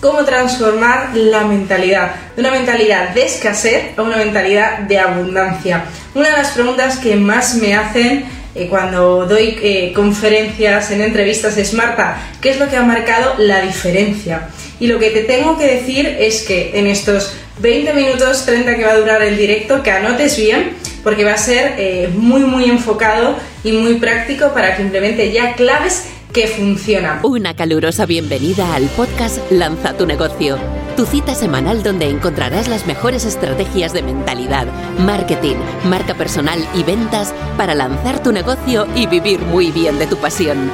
cómo transformar la mentalidad, de una mentalidad de escasez a una mentalidad de abundancia. Una de las preguntas que más me hacen eh, cuando doy eh, conferencias en entrevistas es, Marta, ¿qué es lo que ha marcado la diferencia? Y lo que te tengo que decir es que en estos 20 minutos 30 que va a durar el directo, que anotes bien, porque va a ser eh, muy, muy enfocado y muy práctico para que implemente ya claves que funciona. Una calurosa bienvenida al podcast Lanza tu negocio, tu cita semanal donde encontrarás las mejores estrategias de mentalidad, marketing, marca personal y ventas para lanzar tu negocio y vivir muy bien de tu pasión.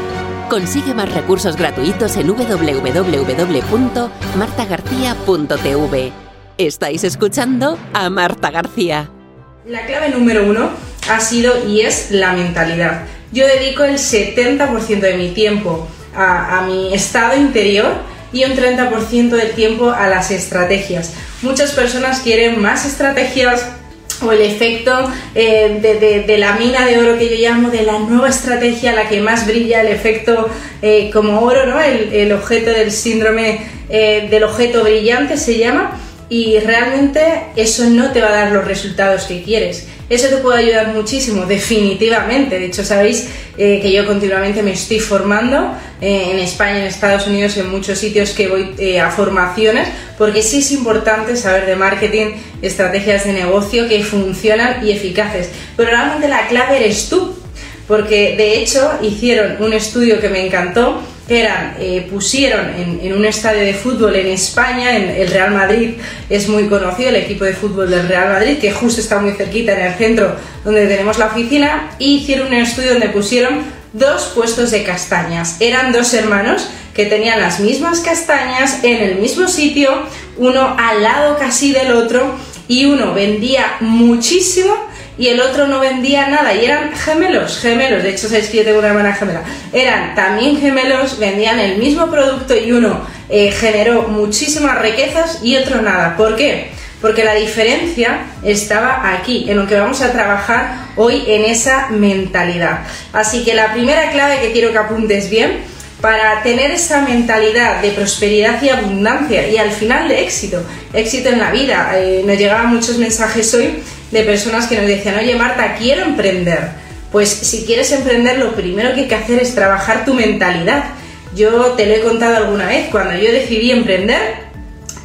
Consigue más recursos gratuitos en www.martagarcía.tv. Estáis escuchando a Marta García. La clave número uno ha sido y es la mentalidad yo dedico el 70% de mi tiempo a, mi estado interior y un 30% del tiempo a las estrategias. Muchas personas quieren más estrategias o el efecto eh, de, la mina de oro que yo llamo, de la nueva estrategia, la que más brilla, el efecto eh, como oro, ¿no? el, objeto del síndrome eh, del objeto brillante se llama, y realmente eso no te va a dar los resultados que quieres. Eso te puede ayudar muchísimo, definitivamente. De hecho, sabéis eh, que yo continuamente me estoy formando eh, en España, en Estados Unidos, en muchos sitios que voy eh, a formaciones, porque sí es importante saber de marketing, estrategias de negocio que funcionan y eficaces. Pero realmente la clave eres tú, porque de hecho hicieron un estudio que me encantó eran, eh, pusieron en, un estadio de fútbol en España, en el Real Madrid es muy conocido, el equipo de fútbol del Real Madrid, que justo está muy cerquita en el centro donde tenemos la oficina, y hicieron un estudio donde pusieron dos puestos de castañas. Eran dos hermanos que tenían las mismas castañas en el mismo sitio, uno al lado casi del otro, y uno vendía muchísimo y el otro no vendía nada y eran gemelos, gemelos, de hecho sabéis que yo tengo una hermana gemela, eran también gemelos, vendían el mismo producto y uno eh, generó muchísimas riquezas y otro nada. ¿Por qué? Porque la diferencia estaba aquí, en lo que vamos a trabajar hoy en esa mentalidad. Así que la primera clave que quiero que apuntes bien, para tener esa mentalidad de prosperidad y abundancia y al final de éxito, éxito en la vida. Eh, nos llegaban muchos mensajes hoy de personas que nos decían, oye Marta, quiero emprender. Pues si quieres emprender, lo primero que hay que hacer es trabajar tu mentalidad. Yo te lo he contado alguna vez, cuando yo decidí emprender,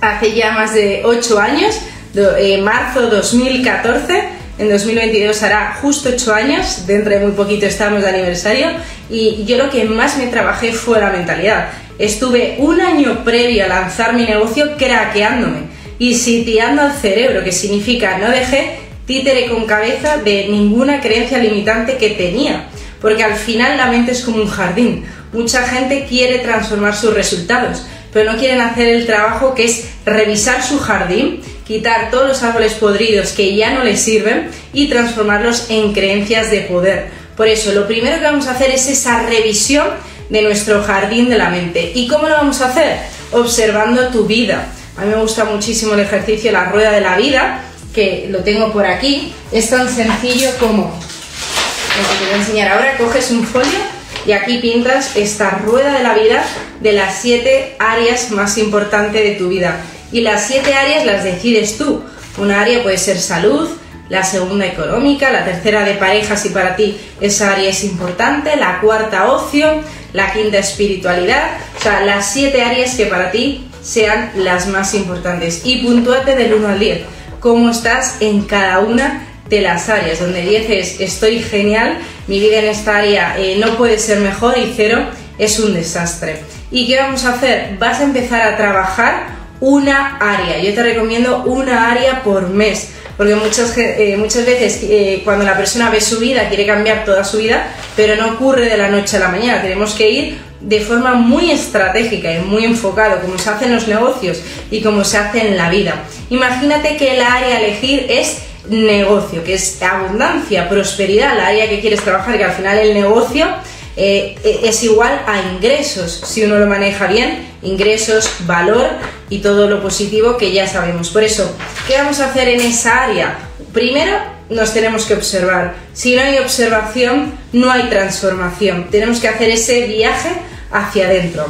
hace ya más de 8 años, eh, marzo 2014, en 2022 hará justo 8 años, dentro de muy poquito estamos de aniversario, y yo lo que más me trabajé fue la mentalidad. Estuve un año previo a lanzar mi negocio craqueándome y sitiando al cerebro, que significa no dejé títere con cabeza de ninguna creencia limitante que tenía, porque al final la mente es como un jardín. Mucha gente quiere transformar sus resultados, pero no quieren hacer el trabajo que es revisar su jardín, quitar todos los árboles podridos que ya no les sirven y transformarlos en creencias de poder. Por eso, lo primero que vamos a hacer es esa revisión de nuestro jardín de la mente. ¿Y cómo lo vamos a hacer? Observando tu vida. A mí me gusta muchísimo el ejercicio La Rueda de la Vida, que lo tengo por aquí, es tan sencillo como lo que te voy a enseñar ahora, coges un folio y aquí pintas esta rueda de la vida de las siete áreas más importantes de tu vida. Y las siete áreas las decides tú. Una área puede ser salud, la segunda económica, la tercera de pareja si para ti esa área es importante, la cuarta ocio, la quinta espiritualidad, o sea, las siete áreas que para ti sean las más importantes. Y puntúate del 1 al 10 cómo estás en cada una de las áreas, donde 10 es estoy genial, mi vida en esta área eh, no puede ser mejor y 0 es un desastre. ¿Y qué vamos a hacer? Vas a empezar a trabajar una área. Yo te recomiendo una área por mes, porque muchas, eh, muchas veces eh, cuando la persona ve su vida quiere cambiar toda su vida, pero no ocurre de la noche a la mañana. Tenemos que ir de forma muy estratégica y muy enfocado, como se hace en los negocios y como se hace en la vida. Imagínate que el área a elegir es negocio, que es abundancia, prosperidad, la área que quieres trabajar, que al final el negocio eh, es igual a ingresos, si uno lo maneja bien, ingresos, valor y todo lo positivo que ya sabemos. Por eso, ¿qué vamos a hacer en esa área? Primero, nos tenemos que observar. Si no hay observación, no hay transformación. Tenemos que hacer ese viaje hacia adentro.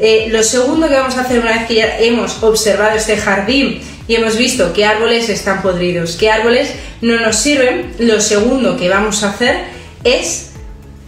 Eh, lo segundo que vamos a hacer una vez que ya hemos observado este jardín y hemos visto qué árboles están podridos, qué árboles no nos sirven, lo segundo que vamos a hacer es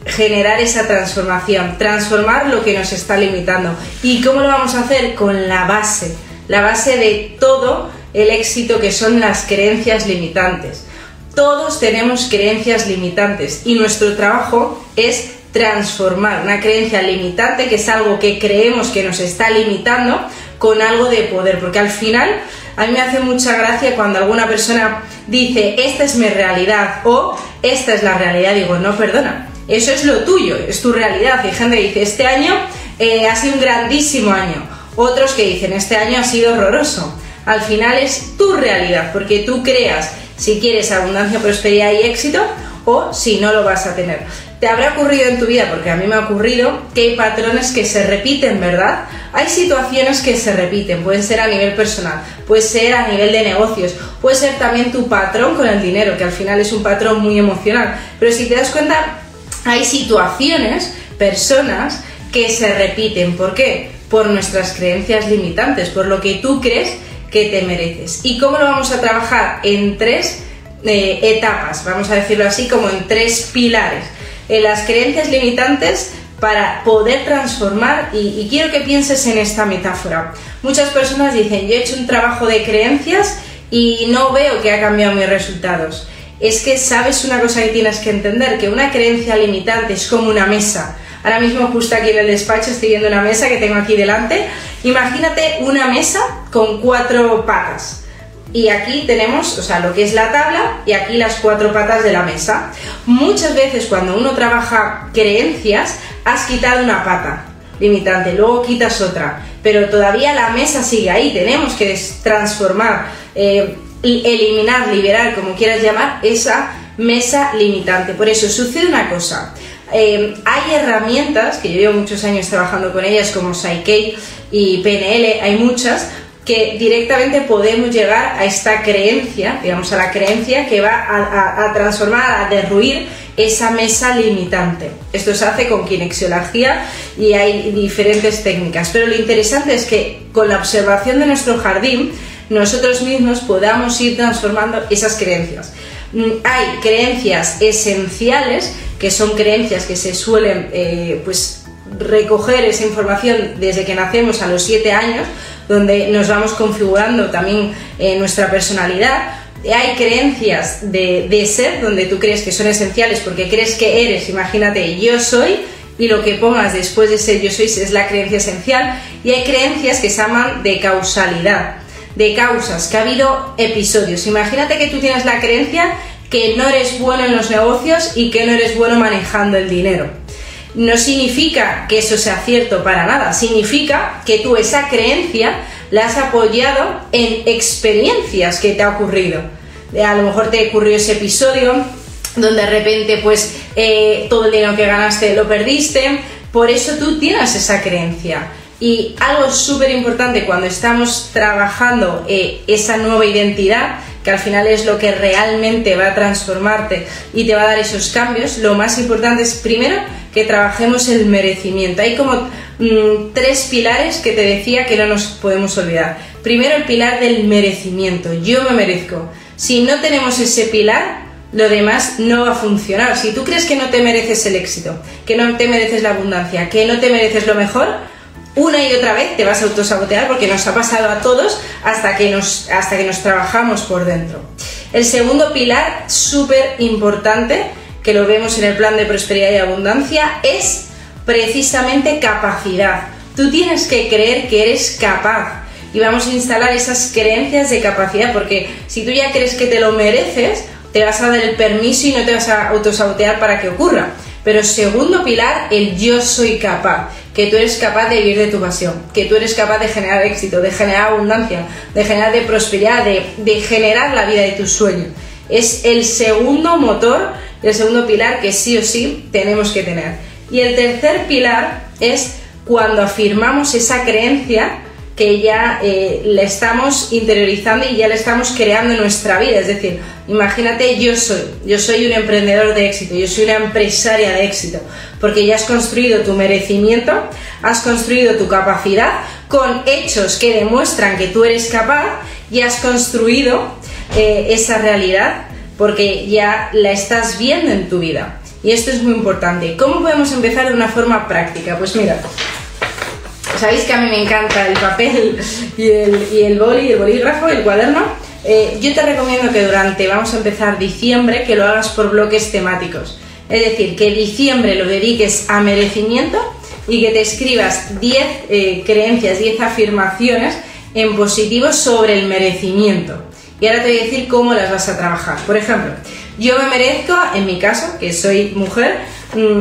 generar esa transformación, transformar lo que nos está limitando. ¿Y cómo lo vamos a hacer? Con la base, la base de todo el éxito que son las creencias limitantes. Todos tenemos creencias limitantes y nuestro trabajo es transformar una creencia limitante, que es algo que creemos que nos está limitando, con algo de poder, porque al final a mí me hace mucha gracia cuando alguna persona dice, esta es mi realidad o esta es la realidad, digo, no, perdona, eso es lo tuyo, es tu realidad. Y gente dice, este año eh, ha sido un grandísimo año. Otros que dicen, este año ha sido horroroso. Al final es tu realidad, porque tú creas si quieres abundancia, prosperidad y éxito o si no lo vas a tener. Te habrá ocurrido en tu vida, porque a mí me ha ocurrido, que hay patrones que se repiten, ¿verdad? Hay situaciones que se repiten, pueden ser a nivel personal, puede ser a nivel de negocios, puede ser también tu patrón con el dinero, que al final es un patrón muy emocional. Pero si te das cuenta, hay situaciones, personas que se repiten. ¿Por qué? Por nuestras creencias limitantes, por lo que tú crees que te mereces. ¿Y cómo lo vamos a trabajar? En tres eh, etapas, vamos a decirlo así, como en tres pilares. En las creencias limitantes para poder transformar, y, y quiero que pienses en esta metáfora. Muchas personas dicen, yo he hecho un trabajo de creencias y no veo que ha cambiado mis resultados es que sabes una cosa que tienes que entender, que una creencia limitante es como una mesa. Ahora mismo justo aquí en el despacho estoy viendo una mesa que tengo aquí delante. Imagínate una mesa con cuatro patas. Y aquí tenemos, o sea, lo que es la tabla y aquí las cuatro patas de la mesa. Muchas veces cuando uno trabaja creencias, has quitado una pata limitante, luego quitas otra, pero todavía la mesa sigue ahí, tenemos que transformar. Eh, eliminar, liberar, como quieras llamar, esa mesa limitante. Por eso sucede una cosa. Eh, hay herramientas, que yo llevo muchos años trabajando con ellas, como Psyche y PNL, hay muchas, que directamente podemos llegar a esta creencia, digamos, a la creencia que va a, transformar, a derruir esa mesa limitante. Esto se hace con kinexiología y hay diferentes técnicas, pero lo interesante es que con la observación de nuestro jardín, nosotros mismos podamos ir transformando esas creencias. Mm, hay creencias esenciales, que son creencias que se suelen eh, pues, recoger esa información desde que nacemos a los 7 años, donde nos vamos configurando también eh, nuestra personalidad. Hay creencias de, de ser, donde tú crees que son esenciales porque crees que eres, imagínate, yo soy, y lo que pongas después de ser yo soy es la creencia esencial. Y hay creencias que se llaman de causalidad de causas, que ha habido episodios. Imagínate que tú tienes la creencia que no eres bueno en los negocios y que no eres bueno manejando el dinero. No significa que eso sea cierto para nada, significa que tú esa creencia la has apoyado en experiencias que te ha ocurrido. A lo mejor te ocurrió ese episodio donde de repente pues eh, todo el dinero que ganaste lo perdiste, por eso tú tienes esa creencia. Y algo súper importante cuando estamos trabajando eh, esa nueva identidad, que al final es lo que realmente va a transformarte y te va a dar esos cambios, lo más importante es primero que trabajemos el merecimiento. Hay como mm, tres pilares que te decía que no nos podemos olvidar. Primero el pilar del merecimiento, yo me merezco. Si no tenemos ese pilar, lo demás no va a funcionar. Si tú crees que no te mereces el éxito, que no te mereces la abundancia, que no te mereces lo mejor, una y otra vez te vas a autosabotear porque nos ha pasado a todos hasta que nos, hasta que nos trabajamos por dentro. El segundo pilar, súper importante, que lo vemos en el plan de prosperidad y abundancia, es precisamente capacidad. Tú tienes que creer que eres capaz y vamos a instalar esas creencias de capacidad porque si tú ya crees que te lo mereces, te vas a dar el permiso y no te vas a autosabotear para que ocurra. Pero segundo pilar, el yo soy capaz que tú eres capaz de vivir de tu pasión, que tú eres capaz de generar éxito, de generar abundancia, de generar de prosperidad, de, generar la vida de tus sueños. Es el segundo motor, el segundo pilar que sí o sí tenemos que tener. Y el tercer pilar es cuando afirmamos esa creencia que ya eh, le estamos interiorizando y ya le estamos creando nuestra vida. Es decir, imagínate, yo soy, yo soy un emprendedor de éxito, yo soy una empresaria de éxito, porque ya has construido tu merecimiento, has construido tu capacidad con hechos que demuestran que tú eres capaz y has construido eh, esa realidad porque ya la estás viendo en tu vida. Y esto es muy importante. ¿Cómo podemos empezar de una forma práctica? Pues mira, sabéis que a mí me encanta el papel y el, y el boli, el bolígrafo, el cuaderno. Eh, yo te recomiendo que durante, vamos a empezar diciembre, que lo hagas por bloques temáticos. Es decir, que diciembre lo dediques a merecimiento y que te escribas 10 eh, creencias, 10 afirmaciones en positivo sobre el merecimiento. Y ahora te voy a decir cómo las vas a trabajar. Por ejemplo, yo me merezco, en mi caso, que soy mujer,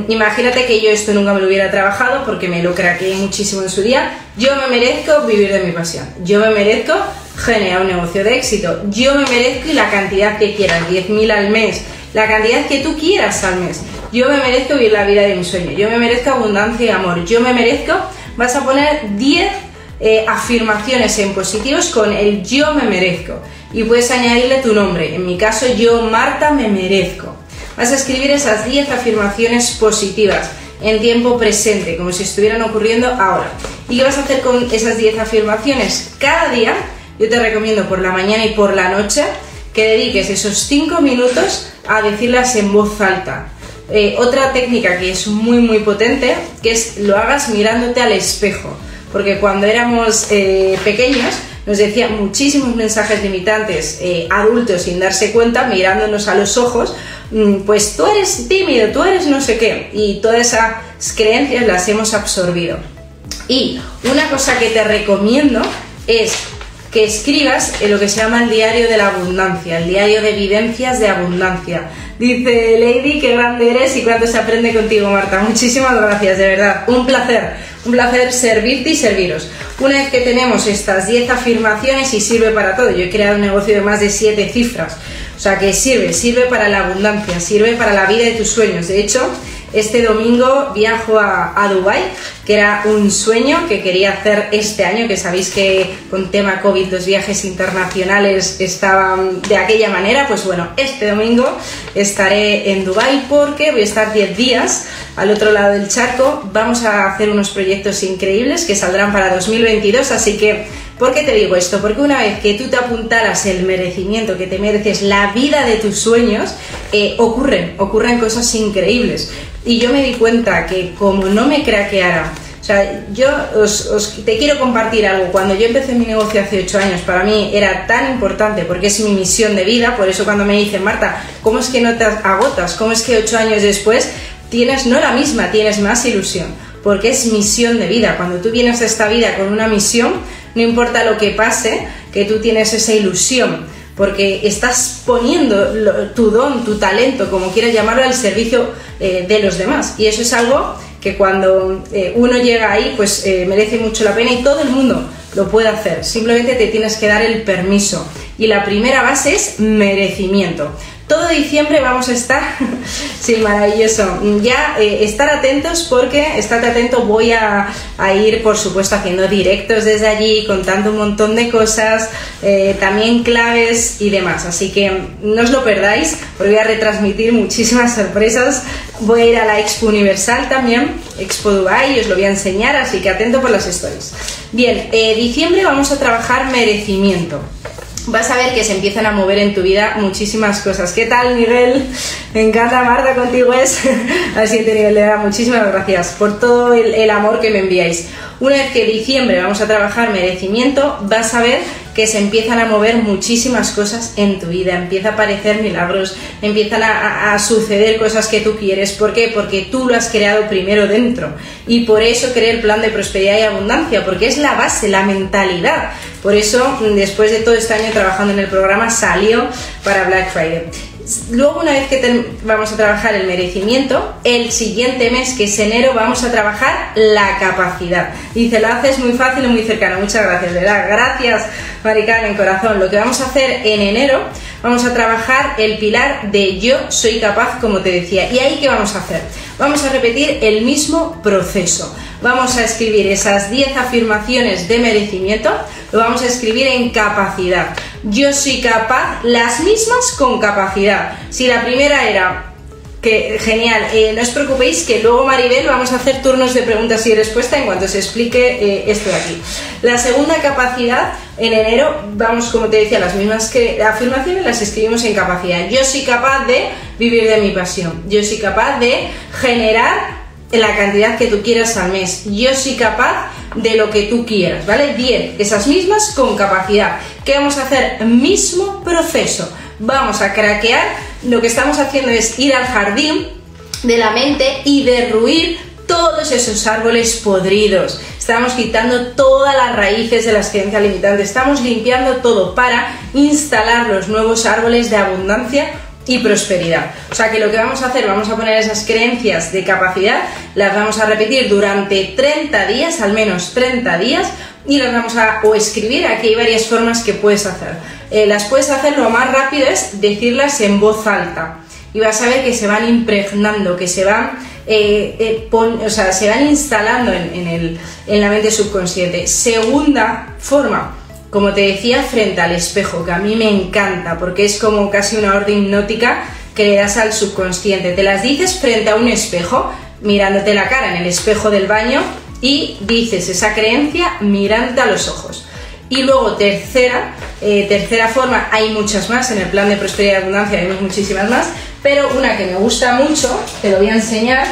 imagínate que yo esto nunca me lo hubiera trabajado porque me lo craqueé muchísimo en su día. Yo me merezco vivir de mi pasión. Yo me merezco generar un negocio de éxito. Yo me merezco la cantidad que quieras, 10.000 al mes, la cantidad que tú quieras al mes. Yo me merezco vivir la vida de mi sueño. Yo me merezco abundancia y amor. Yo me merezco, vas a poner 10 eh, afirmaciones en positivos con el yo me merezco y puedes añadirle tu nombre. En mi caso, yo, Marta, me merezco. Vas a escribir esas 10 afirmaciones positivas en tiempo presente, como si estuvieran ocurriendo ahora. ¿Y qué vas a hacer con esas 10 afirmaciones? Cada día, yo te recomiendo por la mañana y por la noche que dediques esos 5 minutos a decirlas en voz alta. Eh, otra técnica que es muy muy potente, que es lo hagas mirándote al espejo, porque cuando éramos eh, pequeños, nos decían muchísimos mensajes limitantes eh, adultos sin darse cuenta, mirándonos a los ojos, mm, pues tú eres tímido, tú eres no sé qué, y todas esas creencias las hemos absorbido. Y una cosa que te recomiendo es que escribas en lo que se llama el diario de la abundancia, el diario de evidencias de abundancia. Dice Lady, qué grande eres y cuánto se aprende contigo, Marta. Muchísimas gracias, de verdad. Un placer, un placer servirte y serviros. Una vez que tenemos estas 10 afirmaciones y sirve para todo, yo he creado un negocio de más de 7 cifras, o sea que sirve, sirve para la abundancia, sirve para la vida de tus sueños. De hecho, este domingo viajo a, a Dubái, que era un sueño que quería hacer este año, que sabéis que con tema COVID los viajes internacionales estaban de aquella manera, pues bueno, este domingo estaré en Dubái porque voy a estar 10 días al otro lado del charco, vamos a hacer unos proyectos increíbles que saldrán para 2022, así que ¿Por qué te digo esto? Porque una vez que tú te apuntaras el merecimiento que te mereces, la vida de tus sueños, eh, ocurren, ocurren cosas increíbles. Y yo me di cuenta que como no me craqueara, o sea, yo os, te quiero compartir algo. Cuando yo empecé mi negocio hace ocho años, para mí era tan importante porque es mi misión de vida. Por eso cuando me dicen, Marta, ¿cómo es que no te agotas? ¿Cómo es que ocho años después tienes no la misma, tienes más ilusión? Porque es misión de vida. Cuando tú vienes a esta vida con una misión, no importa lo que pase, que tú tienes esa ilusión porque estás poniendo tu don, tu talento, como quieras llamarlo, al servicio eh, de los demás. Y eso es algo que cuando eh, uno llega ahí, pues eh, merece mucho la pena y todo el mundo lo puede hacer. Simplemente te tienes que dar el permiso. Y la primera base es merecimiento todo diciembre vamos a estar, sí, maravilloso, ya eh, estar atentos porque, estate atento, voy a, ir por supuesto haciendo directos desde allí, contando un montón de cosas, eh, también claves y demás, así que no os lo perdáis, porque voy a retransmitir muchísimas sorpresas, voy a ir a la Expo Universal también, Expo Dubai, y os lo voy a enseñar, así que atento por las stories. Bien, eh, diciembre vamos a trabajar merecimiento vas a ver que se empiezan a mover en tu vida muchísimas cosas. ¿Qué tal, Miguel? Me encanta, Marta, contigo es. Así te nivel de Muchísimas gracias por todo el, amor que me enviáis. Una vez que diciembre vamos a trabajar merecimiento, vas a ver que se empiezan a mover muchísimas cosas en tu vida, empieza a aparecer milagros, empiezan a, a, suceder cosas que tú quieres. ¿Por qué? Porque tú lo has creado primero dentro. Y por eso creé el plan de prosperidad y abundancia, porque es la base, la mentalidad. Por eso, después de todo este año trabajando en el programa, salió para Black Friday. Luego, una vez que vamos a trabajar el merecimiento, el siguiente mes, que es enero, vamos a trabajar la capacidad. Dice, lo haces muy fácil y muy cercano. Muchas gracias, ¿verdad? Gracias, en corazón. Lo que vamos a hacer en enero, vamos a trabajar el pilar de yo soy capaz, como te decía. ¿Y ahí qué vamos a hacer? Vamos a repetir el mismo proceso vamos a escribir esas 10 afirmaciones de merecimiento, lo vamos a escribir en capacidad. Yo soy capaz, las mismas con capacidad. Si la primera era que genial, eh, no os preocupéis que luego Maribel vamos a hacer turnos de preguntas y respuestas en cuanto se explique eh, esto de aquí. La segunda capacidad, en enero, vamos, como te decía, las mismas que afirmaciones las escribimos en capacidad. Yo soy capaz de vivir de mi pasión, yo soy capaz de generar la cantidad que tú quieras al mes, yo soy capaz de lo que tú quieras, ¿vale? 10, esas mismas con capacidad. ¿Qué vamos a hacer? Mismo proceso. Vamos a craquear lo que estamos haciendo es ir al jardín de la mente y derruir todos esos árboles podridos. Estamos quitando todas las raíces de las creencias limitantes. Estamos limpiando todo para instalar los nuevos árboles de abundancia y prosperidad. O sea que lo que vamos a hacer, vamos a poner esas creencias de capacidad, las vamos a repetir durante 30 días, al menos 30 días, y las vamos a o escribir. Aquí hay varias formas que puedes hacer. Eh, las puedes hacer lo más rápido es decirlas en voz alta y vas a ver que se van impregnando, que se van, eh, eh, o sea, se van instalando en, el, en la mente subconsciente. Segunda forma, como te decía, frente al espejo, que a mí me encanta porque es como casi una orden hipnótica que le das al subconsciente. Te las dices frente a un espejo, mirándote la cara en el espejo del baño y dices esa creencia mirándote a los ojos. Y luego tercera, eh, tercera forma, hay muchas más, en el plan de prosperidad y abundancia hay muchísimas más, pero una que me gusta mucho, te lo voy a enseñar,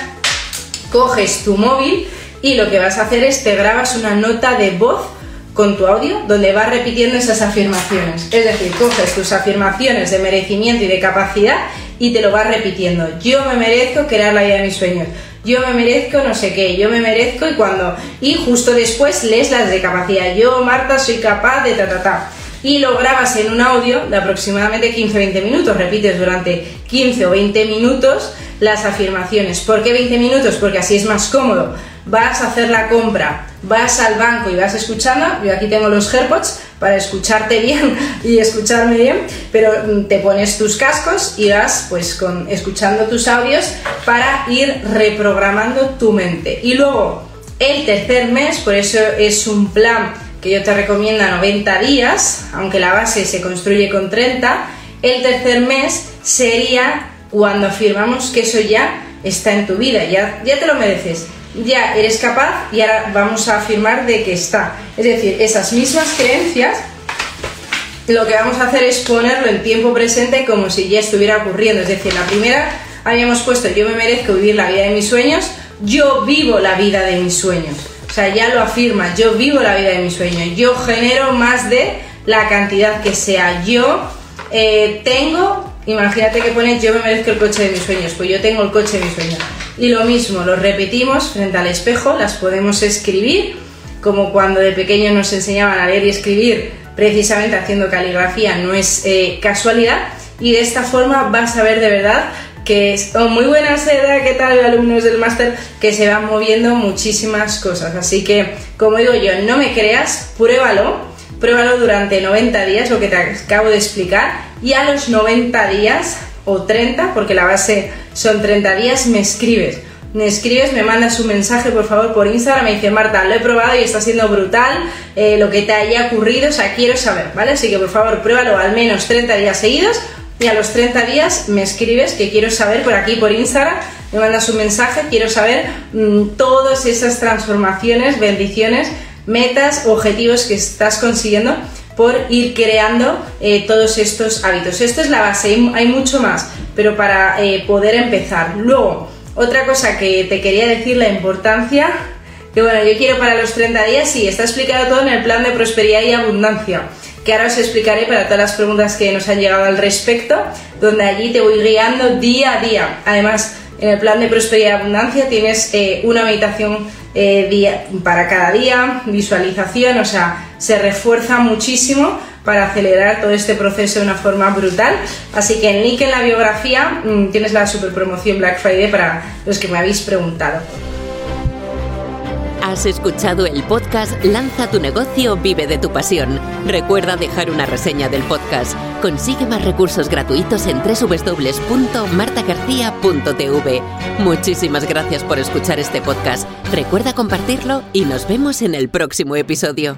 coges tu móvil y lo que vas a hacer es te grabas una nota de voz con tu audio donde vas repitiendo esas afirmaciones. Es decir, coges tus afirmaciones de merecimiento y de capacidad y te lo vas repitiendo. Yo me merezco crear la vida de mis sueños yo me merezco no sé qué, yo me merezco y cuando... Y justo después lees las de capacidad, yo Marta soy capaz de ta ta ta. Y lo grabas en un audio de aproximadamente 15-20 minutos, repites durante 15 o 20 minutos las afirmaciones. ¿Por qué 20 minutos? Porque así es más cómodo. Vas a hacer la compra, vas al banco y vas escuchando. Yo aquí tengo los AirPods para escucharte bien y escucharme bien, pero mm, te pones tus cascos y vas pues con escuchando tus audios para ir reprogramando tu mente. Y luego el tercer mes, por eso es un plan que yo te recomiendo a 90 días, aunque la base se construye con 30, el tercer mes sería cuando afirmamos que eso ya está en tu vida, ya, ya te lo mereces ya eres capaz y ahora vamos a afirmar de que está. Es decir, esas mismas creencias, lo que vamos a hacer es ponerlo en tiempo presente como si ya estuviera ocurriendo. Es decir, la primera habíamos puesto yo me merezco vivir la vida de mis sueños, yo vivo la vida de mis sueños. O sea, ya lo afirma, yo vivo la vida de mis sueños, yo genero más de la cantidad que sea, yo eh, tengo, imagínate que pones yo me merezco el coche de mis sueños, pues yo tengo el coche de mis sueños y lo mismo, lo repetimos frente al espejo, las podemos escribir, como cuando de pequeño nos enseñaban a leer y escribir, precisamente haciendo caligrafía, no es eh, casualidad, y de esta forma vas a ver de verdad que es oh, muy buena seda, ¿qué tal alumnos del máster? Que se van moviendo muchísimas cosas. Así que, como digo yo, no me creas, pruébalo, pruébalo durante 90 días, lo que te acabo de explicar, y a los 90 días o 30, porque la base son 30 días, me escribes. Me escribes, me mandas un mensaje por favor por Instagram, me dice Marta, lo he probado y está siendo brutal, eh, lo que te haya ocurrido, o sea, quiero saber, ¿vale? Así que por favor pruébalo al menos 30 días seguidos y a los 30 días me escribes que quiero saber por aquí por Instagram, me mandas un mensaje, quiero saber mm, todas esas transformaciones, bendiciones, metas, objetivos que estás consiguiendo por ir creando eh, todos estos hábitos. Esto es la base, hay mucho más, pero para eh, poder empezar. Luego, otra cosa que te quería decir, la importancia, que bueno, yo quiero para los 30 días, y está explicado todo en el plan de prosperidad y abundancia, que ahora os explicaré para todas las preguntas que nos han llegado al respecto, donde allí te voy guiando día a día. Además, en el plan de prosperidad y abundancia tienes eh, una meditación día, para cada día, visualización, o sea, se refuerza muchísimo para acelerar todo este proceso de una forma brutal. Así que en link en la biografía mm, tienes la super promoción Black Friday para los que me habéis preguntado. Has escuchado el podcast Lanza tu negocio, vive de tu pasión. Recuerda dejar una reseña del podcast. Consigue más recursos gratuitos en www.martagarcía.tv. Muchísimas gracias por escuchar este podcast Recuerda compartirlo y nos vemos en el próximo episodio.